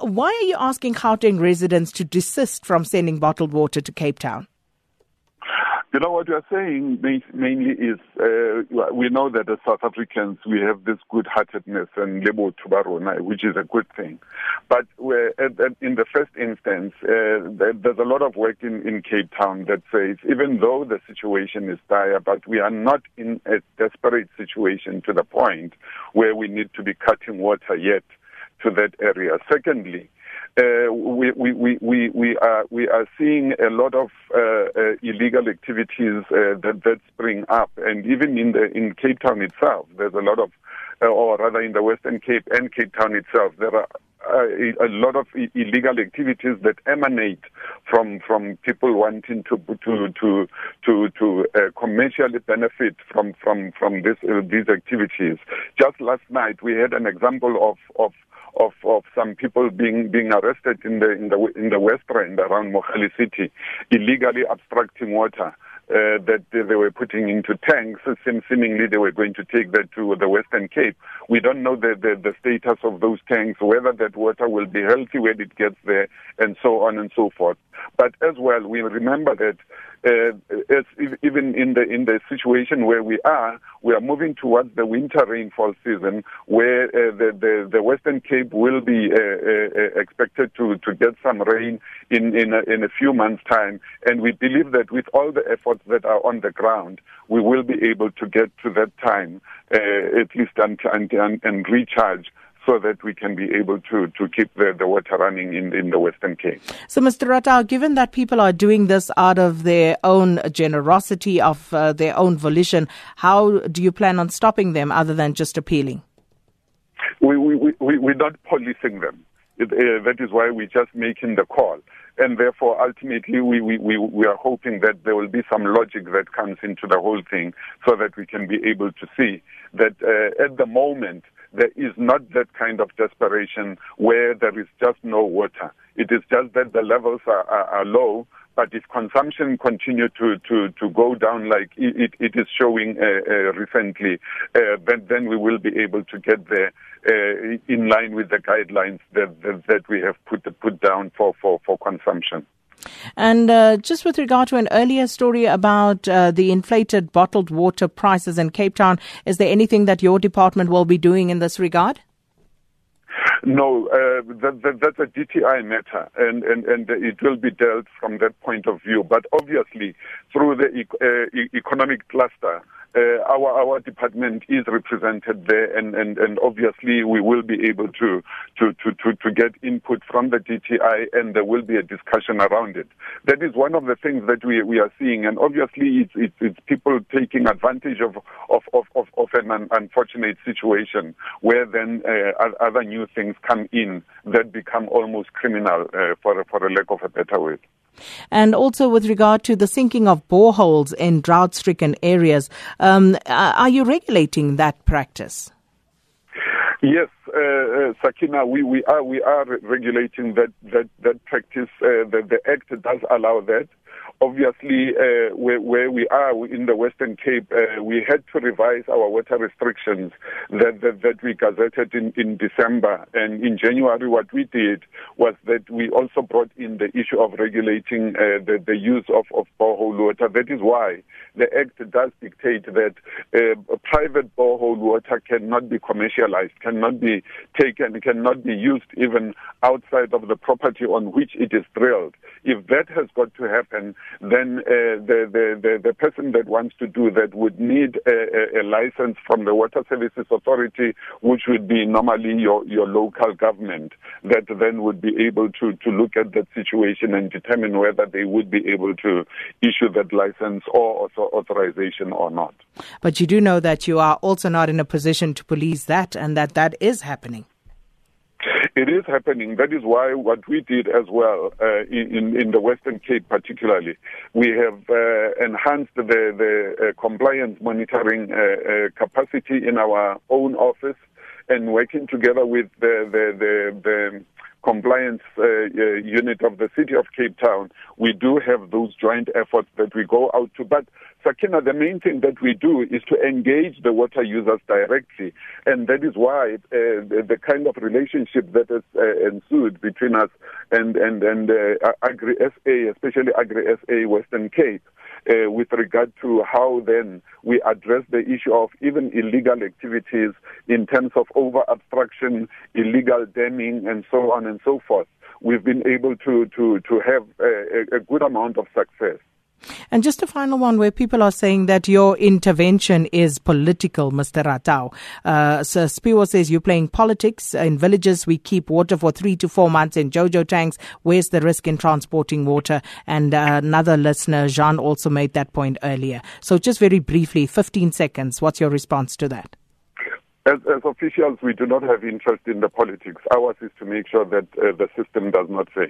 Why are you asking Gauteng residents to desist from sending bottled water to Cape Town? You know what you are saying mainly is uh, we know that as South Africans we have this good-heartedness and lebo tubarona, which is a good thing. But in the first instance, uh, there's a lot of work in, in Cape Town that says even though the situation is dire, but we are not in a desperate situation to the point where we need to be cutting water yet to that area. Secondly, uh, we, we, we, we, are, we are seeing a lot of uh, uh, illegal activities uh, that, that spring up. And even in, the, in Cape Town itself, there's a lot of, uh, or rather in the Western Cape and Cape Town itself, there are uh, a lot of illegal activities that emanate from from people wanting to to to to to uh, commercially benefit from from from this uh, these activities. Just last night, we had an example of of of, of some people being being arrested in the in the in the West Rand around Mogale City, illegally abstracting water. Uh, that they were putting into tanks. Seemingly, they were going to take that to the Western Cape. We don't know the, the, the status of those tanks, whether that water will be healthy when it gets there, and so on and so forth. But as well, we remember that even in the in the situation where we are, we are moving towards the winter rainfall season, where uh, the, the, the Western Cape will be uh, uh, expected to to get some rain in in a, in a few months' time, and we believe that with all the efforts that are on the ground, we will be able to get to that time uh, at least and, and, and, and recharge so that we can be able to, to keep the, the water running in, in the Western Cape. So, Mr. Ratau, given that people are doing this out of their own generosity, of uh, their own volition, how do you plan on stopping them other than just appealing? We, we, we, we're not policing them. It, uh, that is why we're just making the call. And therefore, ultimately, we, we, we, we are hoping that there will be some logic that comes into the whole thing so that we can be able to see that uh, at the moment, there is not that kind of desperation where there is just no water. It is just that the levels are, are, are low. But if consumption continue to, to, to go down like it, it is showing uh, uh, recently, uh, then, then we will be able to get there uh, in line with the guidelines that, that, that we have put, put down for, for, for consumption. And uh, just with regard to an earlier story about uh, the inflated bottled water prices in Cape Town, is there anything that your department will be doing in this regard? No, uh, that, that, that's a DTI matter, and, and, and it will be dealt from that point of view. But obviously, through the uh, economic cluster, uh, our our department is represented there, and, and, and obviously we will be able to, to, to, to, to get input from the DTI, and there will be a discussion around it. That is one of the things that we we are seeing, and obviously it's it's, it's people taking advantage of of, of, of, of an un- unfortunate situation where then uh, other new things come in that become almost criminal, uh, for for a lack of a better word. And also with regard to the sinking of boreholes in drought stricken areas, um, are you regulating that practice? Yes, uh, uh, Sakina, we, we are we are regulating that that that practice. Uh, the, the Act does allow that obviously, uh, where, where, we are in the Western Cape, we had to revise our water restrictions that, that, that we gazetted in, in December. And in January, what we did was that we also brought in the issue of regulating the, the use of, of borehole water. That is why the Act does dictate that private borehole water cannot be commercialized, cannot be taken, cannot be used even outside of the property on which it is drilled. If that has got to happen, then uh, the, the, the, the, person that wants to do that would need a, a, license from the Water Services Authority, which would be normally your, your local government, that then would be able to, to look at that situation and determine whether they would be able to issue that license or authorization or not. But you do know that you are also not in a position to police that and that that is happening. It is happening. That is why what we did as well uh, in in the Western Cape, particularly, we have uh, enhanced the the uh, compliance monitoring uh, uh, capacity in our own office, and working together with the the the, the compliance uh, unit of the city of Cape Town, we do have those joint efforts that we go out to. But Sakina, the main thing that we do is to engage the water users directly, and that is why uh, the, the, kind of relationship that has uh, ensued between us and and and uh, Agri SA, especially Agri SA Western Cape. Uh, with regard to how then we address the issue of even illegal activities in terms of over abstraction, illegal damming, and so on and so forth. We've been able to, to, to have a, a good amount of success. And just a final one where people are saying that your intervention is political, Mr. Ratau. Uh, so Spiwo says you're playing politics. In villages, we keep water for three to four months in Jojo tanks. Where's the risk in transporting water? And uh, another listener, Jean, also made that point earlier. So just very briefly, 15 seconds, what's your response to that? As, as, officials, we do not have interest in the politics. Ours is to make sure that uh, the system does not fail.